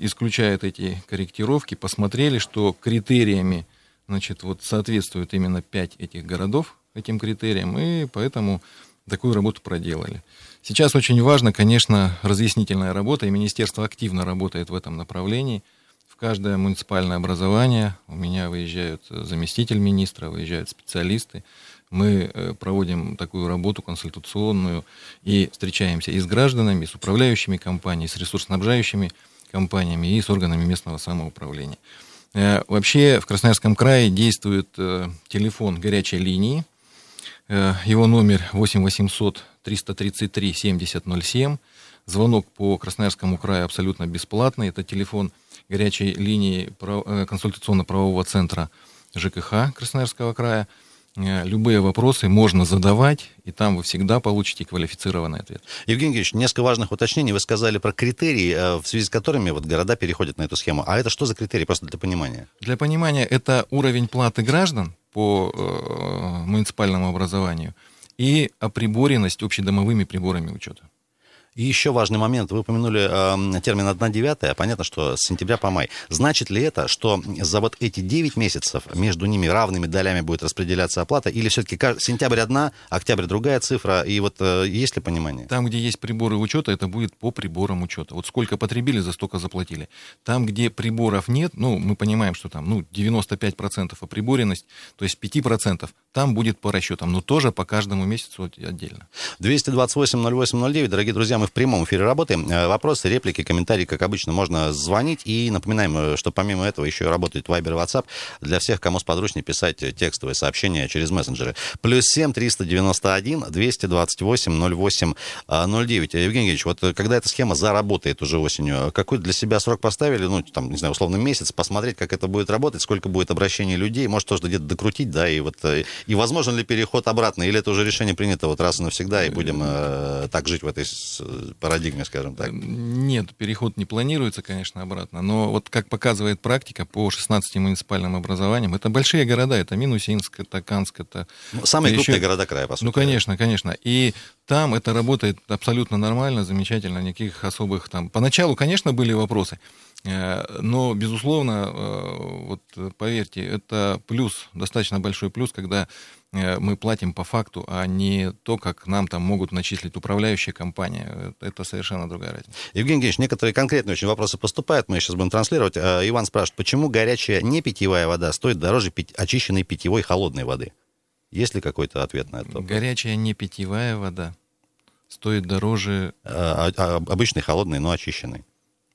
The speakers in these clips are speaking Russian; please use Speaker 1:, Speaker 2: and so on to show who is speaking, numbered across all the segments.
Speaker 1: исключают эти корректировки, посмотрели, что критериями значит, вот соответствуют именно пять этих городов этим критериям, и поэтому такую работу проделали. Сейчас очень важно, конечно, разъяснительная работа, и министерство активно работает в этом направлении. В каждое муниципальное образование у меня выезжают заместитель министра, выезжают специалисты. Мы э, проводим такую работу консультационную и встречаемся и с гражданами, и с управляющими компаниями, с ресурсоснабжающими компаниями, и с органами местного самоуправления. Э, вообще в Красноярском крае действует э, телефон горячей линии. Его номер 8 800 333 7007. Звонок по Красноярскому краю абсолютно бесплатный. Это телефон горячей линии консультационно-правового центра ЖКХ Красноярского края. Э, любые вопросы можно задавать, и там вы всегда получите квалифицированный ответ.
Speaker 2: Евгений Евгеньевич, несколько важных уточнений. Вы сказали про критерии, э, в связи с которыми вот города переходят на эту схему. А это что за критерии, просто для понимания?
Speaker 1: Для понимания, это уровень платы граждан по э, муниципальному образованию и оприборенность общедомовыми приборами учета.
Speaker 2: И еще важный момент. Вы упомянули э, термин 1 девятая. Понятно, что с сентября по май. Значит ли это, что за вот эти 9 месяцев между ними равными долями будет распределяться оплата? Или все-таки сентябрь одна, октябрь другая цифра? И вот э, есть ли понимание?
Speaker 1: Там, где есть приборы учета, это будет по приборам учета. Вот сколько потребили, за столько заплатили. Там, где приборов нет, ну, мы понимаем, что там ну, 95% оприборенность, то есть 5%, там будет по расчетам, но тоже по каждому месяцу отдельно.
Speaker 2: 228-08-09, дорогие друзья, мы в прямом эфире работаем. Э, вопросы, реплики, комментарии, как обычно, можно звонить. И напоминаем, э, что помимо этого еще работает Viber и WhatsApp. Для всех, кому сподручнее писать текстовые сообщения через мессенджеры. Плюс 7 391 228 08 09. Евгений Евгеньевич, вот э, когда эта схема заработает уже осенью, какой для себя срок поставили? Ну, там, не знаю, условно месяц, посмотреть, как это будет работать, сколько будет обращений людей, может, тоже где-то докрутить, да, и вот, и возможен ли переход обратно, или это уже решение принято вот раз и навсегда, и будем э, так жить в этой парадигме, скажем так?
Speaker 1: Нет, переход не планируется, конечно, обратно. Но вот как показывает практика по 16 муниципальным образованиям, это большие города, это Минусинск, это Канск, это...
Speaker 2: Ну, самые крупные еще... города края, по сути.
Speaker 1: Ну, конечно, конечно. И там это работает абсолютно нормально, замечательно, никаких особых там... Поначалу, конечно, были вопросы, но, безусловно, э, вот поверьте, это плюс, достаточно большой плюс, когда Э, мы платим по факту, а не то, как нам там могут начислить управляющая компания. Это совершенно другая разница.
Speaker 2: Евгений Евгеньевич, некоторые конкретные очень вопросы поступают, мы сейчас будем транслировать. Э, Иван спрашивает, почему горячая не питьевая вода стоит дороже очищенной питьевой холодной воды? Есть ли какой-то ответ на это?
Speaker 1: Горячая не питьевая вода стоит дороже...
Speaker 2: А, а, обычной холодной, но очищенной.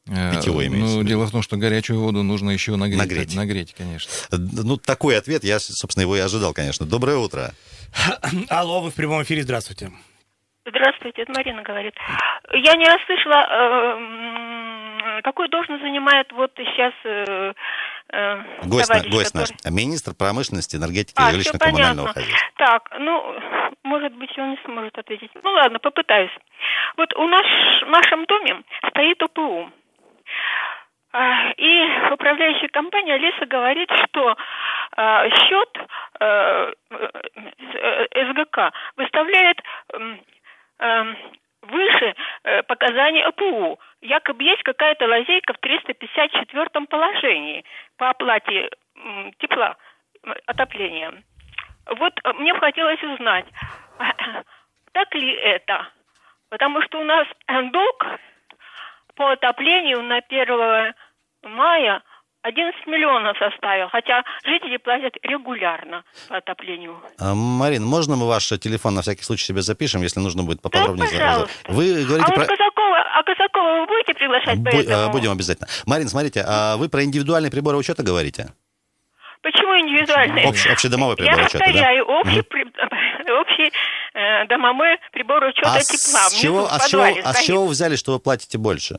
Speaker 1: Э, Питьевой имеется. Ну, дело в том, что горячую воду нужно еще нагреть. Нагреть. Нагреть, конечно.
Speaker 2: Ну, такой ответ, я, собственно, его и ожидал, конечно. Доброе утро.
Speaker 3: Алло, вы в прямом эфире, здравствуйте.
Speaker 4: Здравствуйте, это Марина говорит. Я не расслышала, э, какую должность занимает вот сейчас э,
Speaker 2: э, гость, товарищ, гость который... наш, министр промышленности, энергетики а, и жилищно-коммунального хозяйства.
Speaker 4: Так, ну, может быть, он не сможет ответить. Ну ладно, попытаюсь. Вот у нас в нашем доме стоит ОПУ. А, и управляющая компания Леса говорит, что а, счет а, СГК выставляет выше э, показаний ОПУ. Якобы есть какая-то лазейка в 354 положении по оплате тепла, отопления. Вот мне бы хотелось узнать, так ли это? Потому что у нас долг по отоплению на 1 мая 11 миллионов составил, хотя жители платят регулярно по отоплению.
Speaker 2: А, Марин, можно мы ваш телефон на всякий случай себе запишем, если нужно будет поподробнее?
Speaker 4: Да, пожалуйста. Вы говорите а про... Казакова, а Казакова вы будете приглашать Бу-
Speaker 2: этому? Будем обязательно. Марин, смотрите, а вы про индивидуальные приборы учета говорите?
Speaker 4: Почему индивидуальные?
Speaker 2: Общ, общедомовой прибор
Speaker 4: Я
Speaker 2: учета,
Speaker 4: повторяю,
Speaker 2: да?
Speaker 4: общий, угу. при, общий э, домовой прибор учета а тепла.
Speaker 2: С чего, а, с чего, а с чего вы взяли, что вы платите больше?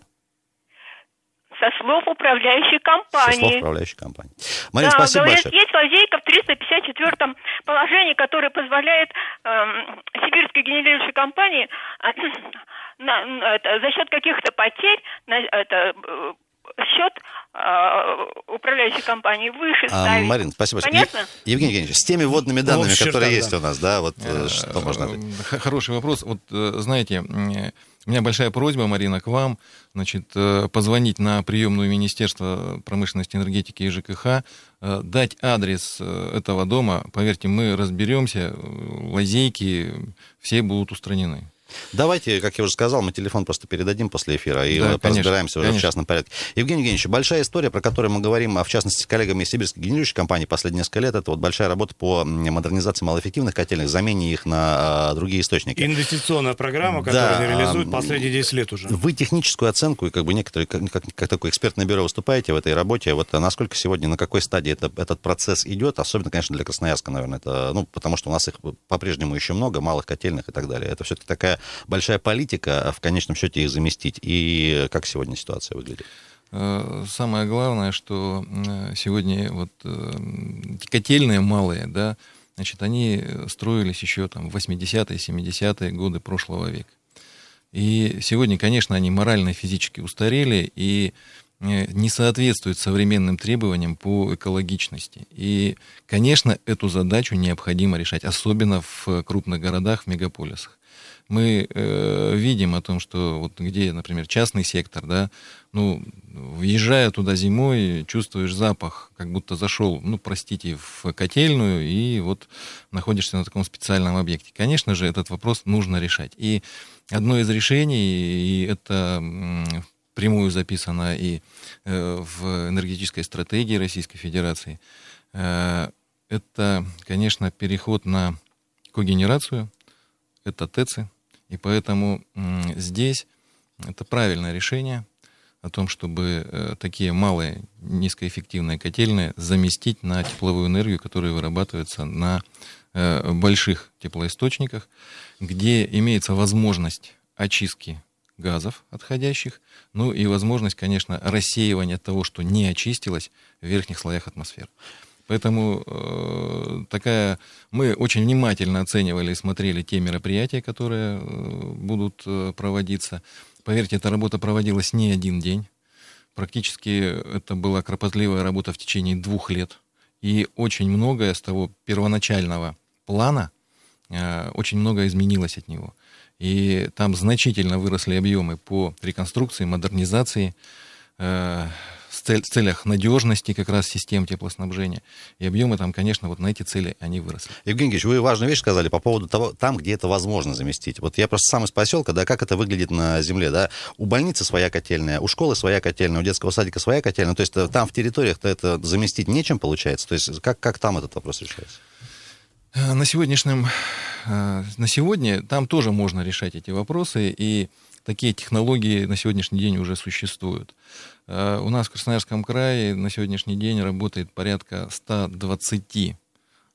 Speaker 4: Со слов управляющей компании. Со
Speaker 2: слов управляющей компании. Марина, да, спасибо
Speaker 4: говорят,
Speaker 2: большое.
Speaker 4: есть лазейка в 354 положении, которое позволяет э, сибирской генерирующей компании э, на, это, за счет каких-то потерь на, это, счет э, управляющей компании выше
Speaker 2: А,
Speaker 4: ставить.
Speaker 2: Марин, спасибо.
Speaker 4: Понятно?
Speaker 2: Е- Евгений Евгеньевич, с теми водными данными,
Speaker 3: общих
Speaker 2: которые есть
Speaker 3: да.
Speaker 2: у нас, да, вот э, что можно
Speaker 1: Э, Хороший вопрос. Вот, э, знаете, у меня большая просьба, Марина, к вам, значит, э, позвонить на приемную Министерства промышленности, энергетики и ЖКХ, э, дать адрес э, этого дома. Поверьте, мы разберемся, э, лазейки все будут устранены.
Speaker 2: Давайте, как я уже сказал, мы телефон просто передадим после эфира и
Speaker 1: Да,
Speaker 2: разбираемся уже в
Speaker 1: конечно.
Speaker 2: частном порядке. Евгений Евгеньевич, большая история, про которую мы говорим, а в частности, с коллегами из сибирской генерирующей компании последние несколько лет, это вот большая работа по модернизации малоэффективных котельных, замене их на а, другие источники.
Speaker 3: Инвестиционная программа,
Speaker 2: Да,
Speaker 3: которую они реализуют последние 10 лет уже.
Speaker 2: Вы техническую оценку и как бы некоторые, как, как, как такое экспертное бюро выступаете в этой работе. Вот а насколько сегодня, на какой стадии это, этот процесс идет, особенно, конечно, для Красноярска, наверное, это, ну, потому что у нас их по-прежнему еще много, малых котельных и так далее. Это все-таки такая большая политика, а в конечном счете их заместить. И как сегодня ситуация выглядит?
Speaker 1: Э, Самое главное, что э, сегодня вот э, котельные малые, да, значит, они строились еще там в 80-е, 70-е годы прошлого века. И сегодня, конечно, они морально и физически устарели и не соответствуют современным требованиям по экологичности. И, конечно, эту задачу необходимо решать, особенно в крупных городах, в мегаполисах. Мы э, видим о том, что вот где, например, частный сектор, да, ну, въезжая туда зимой, чувствуешь запах, как будто зашел, ну, простите, в котельную, и вот находишься на таком специальном объекте. Конечно же, этот вопрос нужно решать. И одно из решений, и это м, впрямую записано и э, в энергетической стратегии Российской Федерации, э, это, конечно, переход на когенерацию, это ТЭЦы, и поэтому здесь это правильное решение о том, чтобы э, такие малые низкоэффективные котельные заместить на тепловую энергию, которая вырабатывается на э, больших теплоисточниках, где имеется возможность очистки газов отходящих, ну и возможность, конечно, рассеивания того, что не очистилось в верхних слоях атмосферы. Поэтому э, такая мы очень внимательно оценивали и смотрели те мероприятия, которые э, будут э, проводиться. Поверьте, эта работа проводилась не один день. Практически это была кропотливая работа в течение двух лет. И очень многое с того первоначального плана, э, очень многое изменилось от него. И там значительно выросли объемы по реконструкции, модернизации, э, цель- в целях надежности как раз систем теплоснабжения. И объемы там, конечно, вот на эти цели они выросли.
Speaker 2: Евгений Евгеньевич, вы важную вещь сказали по поводу того, там, где это возможно заместить. Вот я просто сам из поселка, да, как это выглядит на земле, да, у больницы своя котельная, у школы своя котельная, у детского садика своя котельная, то есть э, там в территориях-то это заместить нечем получается, то есть как, как там этот вопрос решается?
Speaker 1: Э, На сегодняшнем, э, на сегодня там тоже можно решать эти вопросы, и такие технологии на сегодняшний день уже существуют. Э, У нас в Красноярском крае на сегодняшний день работает порядка 120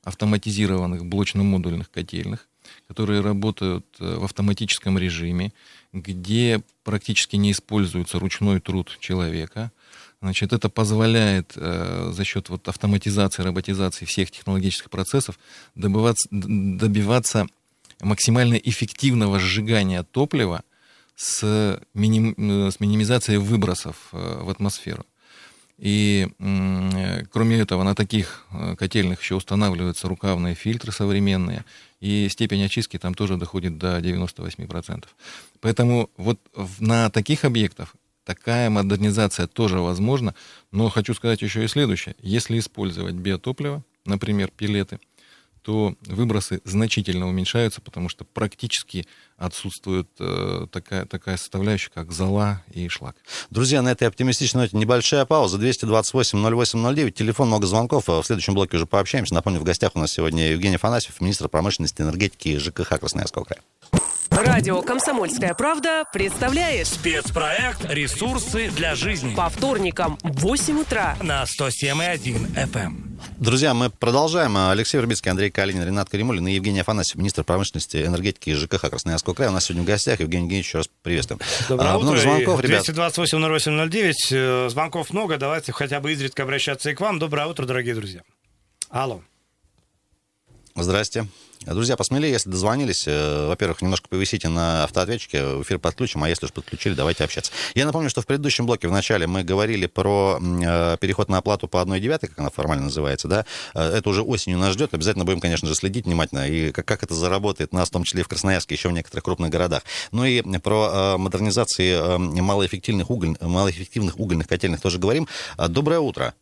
Speaker 1: автоматизированных блочно-модульных котельных, которые работают э, в автоматическом режиме, где практически не используется ручной труд человека. Значит, это позволяет э, за счет вот автоматизации, роботизации всех технологических процессов добиваться, добиваться максимально эффективного сжигания топлива с, миним- э, с минимизацией выбросов э, в атмосферу. И кроме этого, на таких э, котельных еще устанавливаются рукавные фильтры современные, и степень очистки там тоже доходит до 98%. Поэтому вот на таких объектах такая модернизация тоже возможна, но хочу сказать еще и следующее. Если использовать биотопливо, например, пилеты, то выбросы значительно уменьшаются, потому что практически отсутствует э, такая, такая составляющая, как зола и шлак.
Speaker 2: Друзья, на этой оптимистичной ноте небольшая пауза. 228-08-09. Телефон, много звонков. В следующем блоке уже пообщаемся. Напомню, в гостях у нас сегодня Евгений Афанасьев, министр промышленности, энергетики и ЖКХ Красноярского края.
Speaker 5: Радио «Комсомольская правда» представляет
Speaker 3: Спецпроект «Ресурсы для жизни»
Speaker 5: по вторникам в 8 утра
Speaker 3: на 107,1 FM.
Speaker 2: Друзья, мы продолжаем. Алексей Вербицкий, Андрей Калинин, Ренат Каримулин и Евгений Афанасьев, министр промышленности, энергетики и ЖКХ Красноярского края. У нас сегодня в гостях. Евгений Евгеньевич, еще раз приветствуем.
Speaker 3: Доброе
Speaker 2: А,
Speaker 3: утро.
Speaker 2: звонков, ребят.
Speaker 3: 228-08-09. Э, Звонков много. Давайте хотя бы изредка обращаться и к вам. Доброе утро, дорогие друзья. Алло.
Speaker 2: Здрасте. Друзья, посмелее, если дозвонились, э, во-первых, немножко повисите на автоответчике, эфир подключим, а если уж подключили, давайте общаться. Я напомню, что в предыдущем блоке в начале мы говорили про э, переход на оплату по 1,9, как она формально называется, да, Э, это уже осенью нас ждет, обязательно будем, конечно же, следить внимательно, и как, как это заработает нас, в том числе и в Красноярске, еще в некоторых крупных городах. Ну и про модернизации малоэффективных, уголь, малоэффективных угольных котельных тоже говорим. Доброе утро.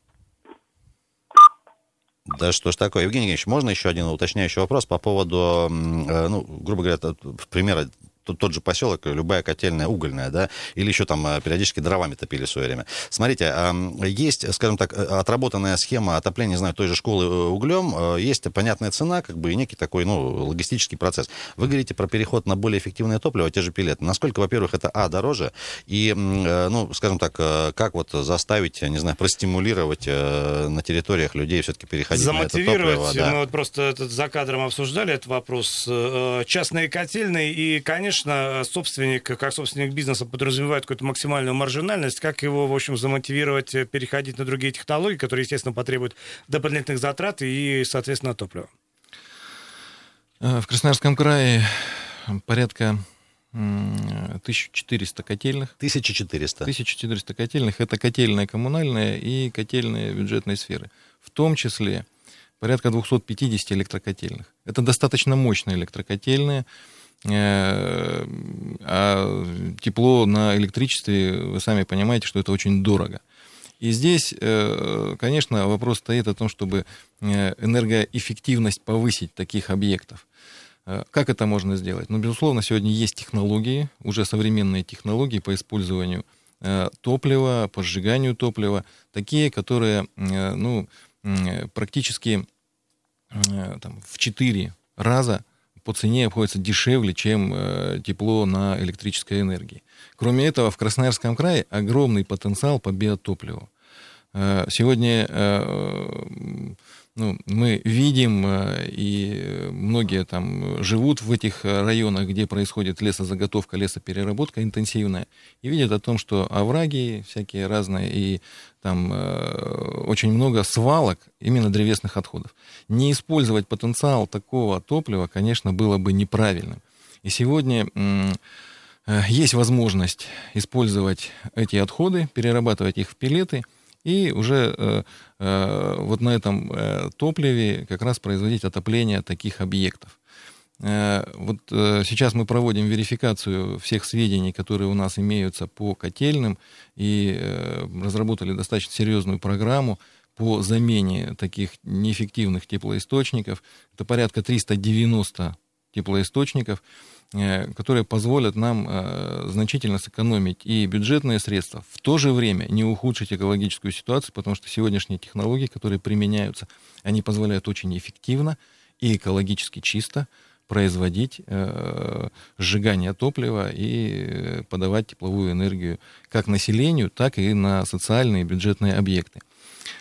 Speaker 2: Да что ж такое. Евгений Евгеньевич, можно еще один уточняющий вопрос по поводу, э, ну, грубо говоря, т- в пример, тот, же поселок, любая котельная угольная, да, или еще там э, периодически дровами топили в свое время. Смотрите, есть, скажем так, э, отработанная схема отопления, не знаю, той же школы э, углем, э, есть понятная цена, как бы, и некий такой, ну, логистический процесс. Вы говорите про переход на более эффективное топливо, те же пилеты. Насколько, во-первых, это, а, дороже, и, э, ну, скажем так, э, как вот заставить, не знаю, простимулировать э, на территориях людей все-таки переходить на это
Speaker 3: Замотивировать,
Speaker 2: топливо? да.
Speaker 3: мы вот просто этот, за кадром обсуждали этот вопрос. Э, Частные котельные и, конечно, собственник, как собственник бизнеса подразумевает какую-то максимальную маржинальность, как его, в общем, замотивировать э, переходить на другие технологии, которые, естественно, потребуют дополнительных затрат и, соответственно, топлива.
Speaker 1: Э, В Красноярском крае порядка м, 1400 котельных.
Speaker 2: 1400.
Speaker 1: 1400 котельных – это котельная коммунальная и котельные бюджетной сферы. В том числе порядка 250 электрокотельных. Это достаточно мощные электрокотельные. Э, А тепло на электричестве, вы сами понимаете, что это очень дорого. И здесь, э, конечно, вопрос стоит о том, чтобы э, энергоэффективность повысить таких объектов. Как это можно сделать? Ну, безусловно, сегодня есть технологии, уже современные технологии по использованию топлива, по сжиганию топлива, такие, которые ну, практически там, в 4 раза по цене обходится дешевле, чем э, тепло на электрической энергии. Кроме этого, в Красноярском крае огромный потенциал по биотопливу. Э, Сегодня э, ну, мы видим, э, и многие там живут в этих э, районах, где происходит лесозаготовка, лесопереработка интенсивная, и видят о том, что овраги всякие разные, и там э, очень много свалок именно древесных отходов. Не использовать потенциал такого топлива, конечно, было бы неправильным. И сегодня есть возможность использовать эти отходы, перерабатывать их в пилеты, и уже э, э, вот на этом э, топливе как раз производить отопление таких объектов. Вот сейчас мы проводим верификацию всех сведений, которые у нас имеются по котельным, и разработали достаточно серьезную программу по замене таких неэффективных теплоисточников. Это порядка 390 теплоисточников, которые позволят нам э, значительно сэкономить и бюджетные средства, в то же время не ухудшить экологическую ситуацию, потому что сегодняшние технологии, которые применяются, они позволяют очень эффективно и экологически чисто производить э, сжигание топлива и э, подавать тепловую энергию как населению, так и на социальные и бюджетные объекты.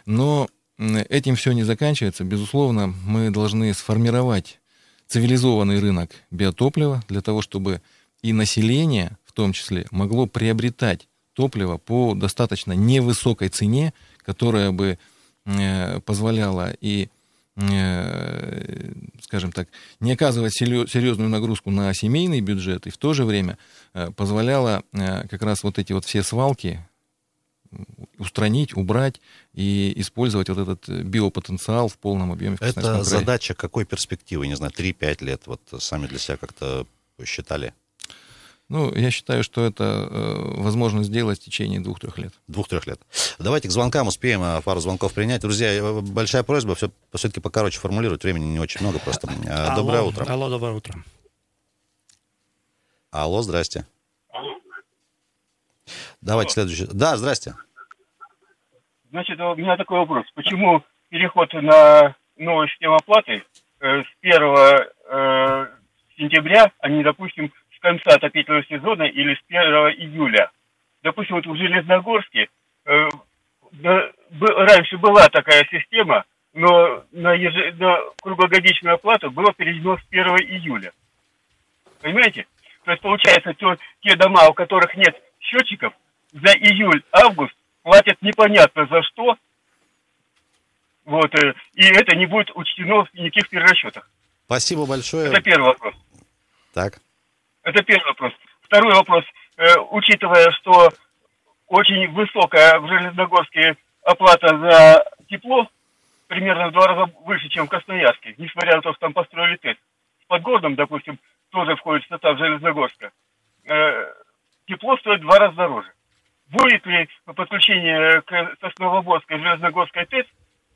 Speaker 1: Но этим все не заканчивается. Безусловно, мы должны сформировать цивилизованный рынок биотоплива для того, чтобы и население, в том числе, могло приобретать топливо по достаточно невысокой цене, которая бы э, позволяла и, э, скажем так, не оказывать серьезную нагрузку на семейный бюджет, и в то же время э, позволяла э, как раз вот эти вот все свалки устранить, убрать и использовать вот этот э, биопотенциал в полном объеме. в
Speaker 2: Это
Speaker 1: крае.
Speaker 2: задача какой перспективы? Не знаю, 3-5 лет. Вот сами для себя как-то считали.
Speaker 1: Ну, я считаю, что это э, возможно сделать в течение двух-трех лет.
Speaker 2: Двух-трех лет. Давайте к звонкам успеем а, пару звонков принять. Друзья, э, большая просьба все, все-таки покороче формулировать. Времени не очень много просто. А, Доброе
Speaker 3: Алло,
Speaker 2: утро.
Speaker 3: Алло, доброе утро.
Speaker 2: Алло, здрасте. Давайте следующий. Да, здрасте.
Speaker 6: Значит, у меня такой вопрос. Почему переход на новую систему оплаты э, с 1 э, сентября, а не, допустим, с конца отопительного сезона или с 1 июля? Допустим, вот в Железногорске э, да, бы- раньше была такая система, но на, еже- на круглогодичную оплату было переведено с 1 июля. Понимаете? То есть, получается, то- те дома, у которых нет счетчиков, за июль-август платят непонятно за что. Вот, э, и это не будет учтено в никаких перерасчетах.
Speaker 2: Спасибо большое.
Speaker 6: Это первый вопрос.
Speaker 2: Так.
Speaker 6: Это первый вопрос. Второй вопрос. Э, учитывая, что очень высокая в Железногорске оплата за тепло, примерно в два раза выше, чем в Красноярске, несмотря на то, что там построили ТЭС. В Подгорном, допустим, тоже входит в состав Железногорска. Э, тепло стоит в два раза дороже. Будет ли подключение к Сосновоборской Железногорской ТЭС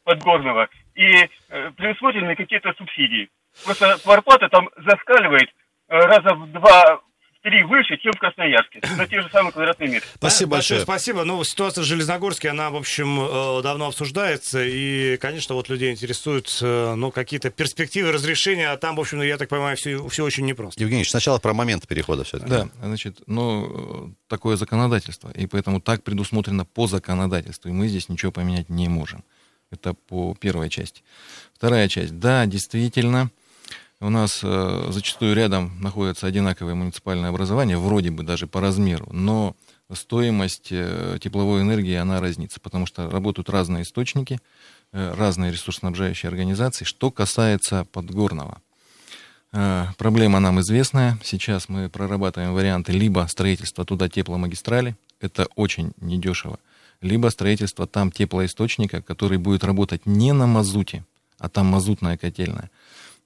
Speaker 6: Подгорного и э, предусмотрены какие-то субсидии? Просто кварплата там заскаливает э, раза в два три выше, чем в Красноярске, на те же самые квадратные метры.
Speaker 2: Спасибо
Speaker 3: Да,
Speaker 2: большое.
Speaker 3: Спасибо. Ну, ситуация в Железногорске, она, в общем, э, давно обсуждается. И, конечно, вот людей интересуют, э, ну, какие-то перспективы разрешения. А там, в общем, ну, я так понимаю, все, все очень непросто.
Speaker 2: Евгений, сначала про момент перехода все-таки.
Speaker 1: Да, значит, ну, э, такое законодательство, и поэтому так предусмотрено по законодательству, и мы здесь ничего поменять не можем. Это по первой части. Вторая часть. Да, действительно, у нас э, зачастую рядом находятся одинаковые муниципальные образования, вроде бы даже по размеру, но стоимость э, тепловой энергии, она разнится, потому что работают разные источники, э, разные ресурсоснабжающие организации. Что касается Подгорного, Э, Проблема нам известная. Сейчас мы прорабатываем варианты либо строительства туда тепломагистрали, это очень недешево, либо строительство там теплоисточника, который будет работать не на мазуте, а там мазутная котельная,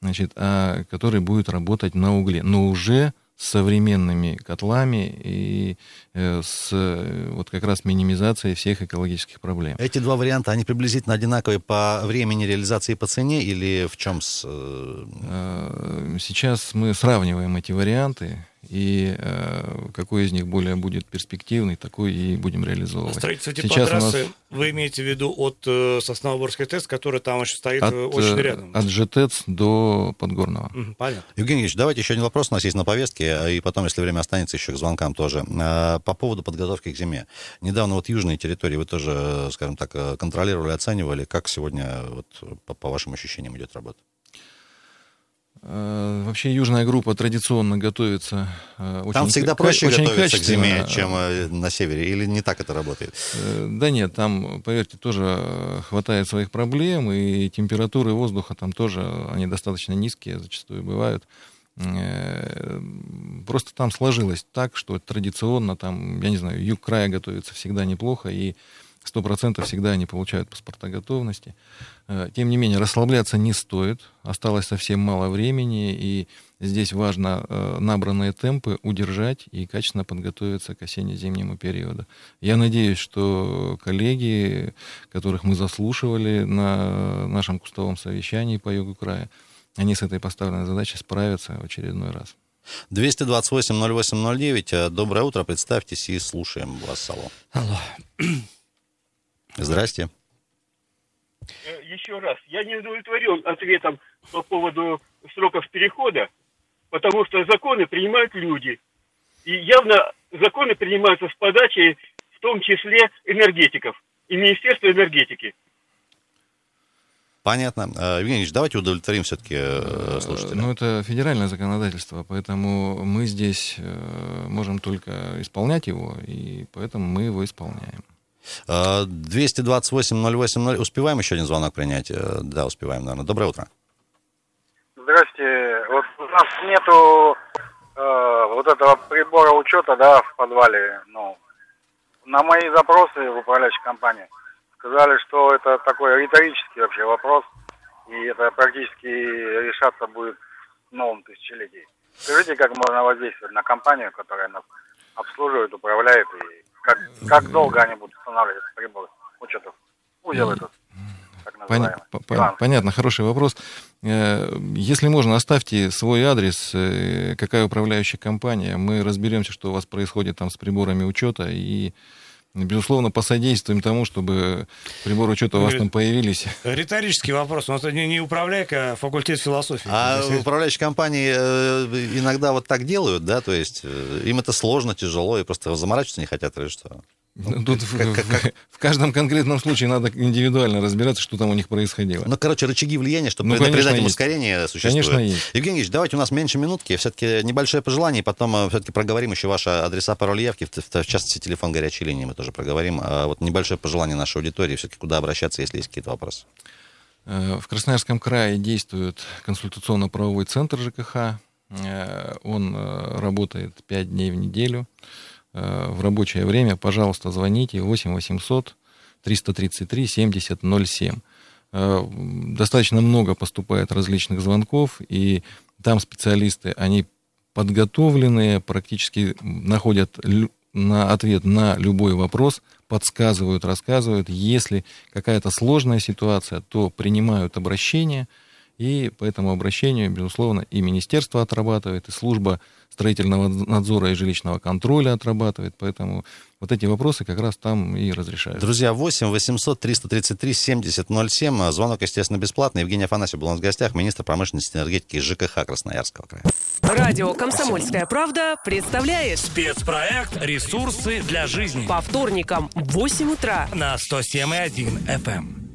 Speaker 1: значит, а который будет работать на угле, но уже с современными котлами и э, с э, вот как раз минимизацией всех экологических проблем.
Speaker 2: Эти два варианта, они приблизительно одинаковые по времени реализации и по цене или в чем с... э,
Speaker 1: Э, Сейчас мы сравниваем эти варианты, и э, какой из них более будет перспективный, такой и будем реализовывать.
Speaker 3: Строительство
Speaker 1: Сейчас у нас
Speaker 3: теплотрассы, вы имеете в виду от э, Сосновоборской ТЭС, который там еще стоит
Speaker 1: от,
Speaker 3: э, очень
Speaker 1: э,
Speaker 3: рядом?
Speaker 1: от ЖТЭЦ до Подгорного.
Speaker 3: Мгм, Понятно.
Speaker 2: Евгений Ильич, давайте еще один вопрос у нас есть на повестке, а и потом, если время останется, еще к звонкам тоже. А, По поводу подготовки к зиме. Недавно вот южные территории вы тоже, э, скажем так, э, контролировали, оценивали. Как сегодня, вот, по, по вашим ощущениям, идет работа?
Speaker 1: Э, Вообще южная группа традиционно готовится э, очень
Speaker 2: Там всегда проще
Speaker 1: очень
Speaker 2: готовиться к зиме, чем э, на севере, или не так это работает?
Speaker 1: Да нет, там, поверьте, тоже хватает своих проблем, и температуры воздуха там тоже, они достаточно низкие зачастую бывают. Просто там сложилось так, что традиционно там, я не знаю, юг края готовится всегда неплохо, и сто процентов всегда они получают паспорта готовности. Э, Тем не менее, расслабляться не стоит. Осталось совсем мало времени, и здесь важно э, набранные темпы удержать и качественно подготовиться к осенне-зимнему периоду. Я надеюсь, что коллеги, которых мы заслушивали на нашем кустовом совещании по югу края, они с этой поставленной задачей справятся в очередной раз.
Speaker 2: 228-08-09. Э, Доброе утро, представьтесь и слушаем вас, алло. Здрасте.
Speaker 6: Э, Еще раз, я не удовлетворен ответом по поводу сроков перехода, потому что законы принимают люди. И явно законы принимаются с подачи, в том числе энергетиков и Министерства энергетики.
Speaker 2: Понятно. Э, Евгений Ильич, давайте удовлетворим все-таки
Speaker 1: Э,
Speaker 2: слушателя.
Speaker 1: Ну, это федеральное законодательство, поэтому мы здесь можем только исполнять его, и поэтому мы его исполняем.
Speaker 2: Э, 228-08-0. Успеваем еще один звонок принять? Э, Да, успеваем, наверное. Доброе утро.
Speaker 7: Здрасте. Вот у нас нету э, вот этого прибора учета, да, в подвале. Ну, на мои запросы в управляющей компании сказали, что это такой риторический вообще вопрос, и это практически решаться будет в новом тысячелетии. Скажите, как можно воздействовать на компанию, которая нас обслуживает, управляет, и как, как долго они будут устанавливать этот прибор учета? Узел этот,
Speaker 1: Поня-
Speaker 7: называемый.
Speaker 1: по- по-
Speaker 7: Иван.
Speaker 1: понятно, хороший вопрос. Э, Если можно, оставьте свой адрес, э, какая управляющая компания. Мы разберемся, что у вас происходит там с приборами учета и Безусловно, посодействуем тому, чтобы приборы учета у вас там появились.
Speaker 3: Риторический вопрос. У нас не, не управляйка, а факультет философии.
Speaker 2: А
Speaker 3: Если-
Speaker 2: управляющие компании э, иногда вот так делают, да, то есть э, им это сложно, тяжело, и просто заморачиваться не хотят, или что?
Speaker 1: Тут в, в- в каждом конкретном случае надо индивидуально разбираться, что там у них происходило.
Speaker 2: Ну, короче, рычаги влияния, чтобы
Speaker 1: Ну, конечно,
Speaker 2: им ускорение, существуют.
Speaker 1: Конечно, есть.
Speaker 2: Евгений Ильич, давайте у нас меньше минутки, все-таки небольшое пожелание, и потом все-таки проговорим еще ваши адреса, пароль явки, в, в- в частности, телефон горячей линии мы тоже проговорим. А вот небольшое пожелание нашей аудитории, все-таки куда обращаться, если есть какие-то вопросы.
Speaker 1: Э, в Красноярском крае действует консультационно-правовой центр ЖКХ. Э, он э, работает 5 дней в неделю. В рабочее время, пожалуйста, звоните 8 800 333 70 07. Достаточно много поступает различных звонков, и там специалисты, они подготовленные, практически находят на ответ на любой вопрос, подсказывают, рассказывают. Если какая-то сложная ситуация, то принимают обращение, и по этому обращению, безусловно, и министерство отрабатывает, и служба строительного надзора и жилищного контроля отрабатывает. Поэтому вот эти вопросы как раз там и разрешаются.
Speaker 2: Друзья, 8 800 333 7007. Звонок, естественно, бесплатный. Евгений Афанасьев был у нас в гостях, министр промышленности и энергетики ЖКХ Красноярского края.
Speaker 5: Радио «Комсомольская правда» представляет
Speaker 8: спецпроект «Ресурсы для жизни»
Speaker 5: по вторникам в 8 утра
Speaker 8: на 107,1 FM.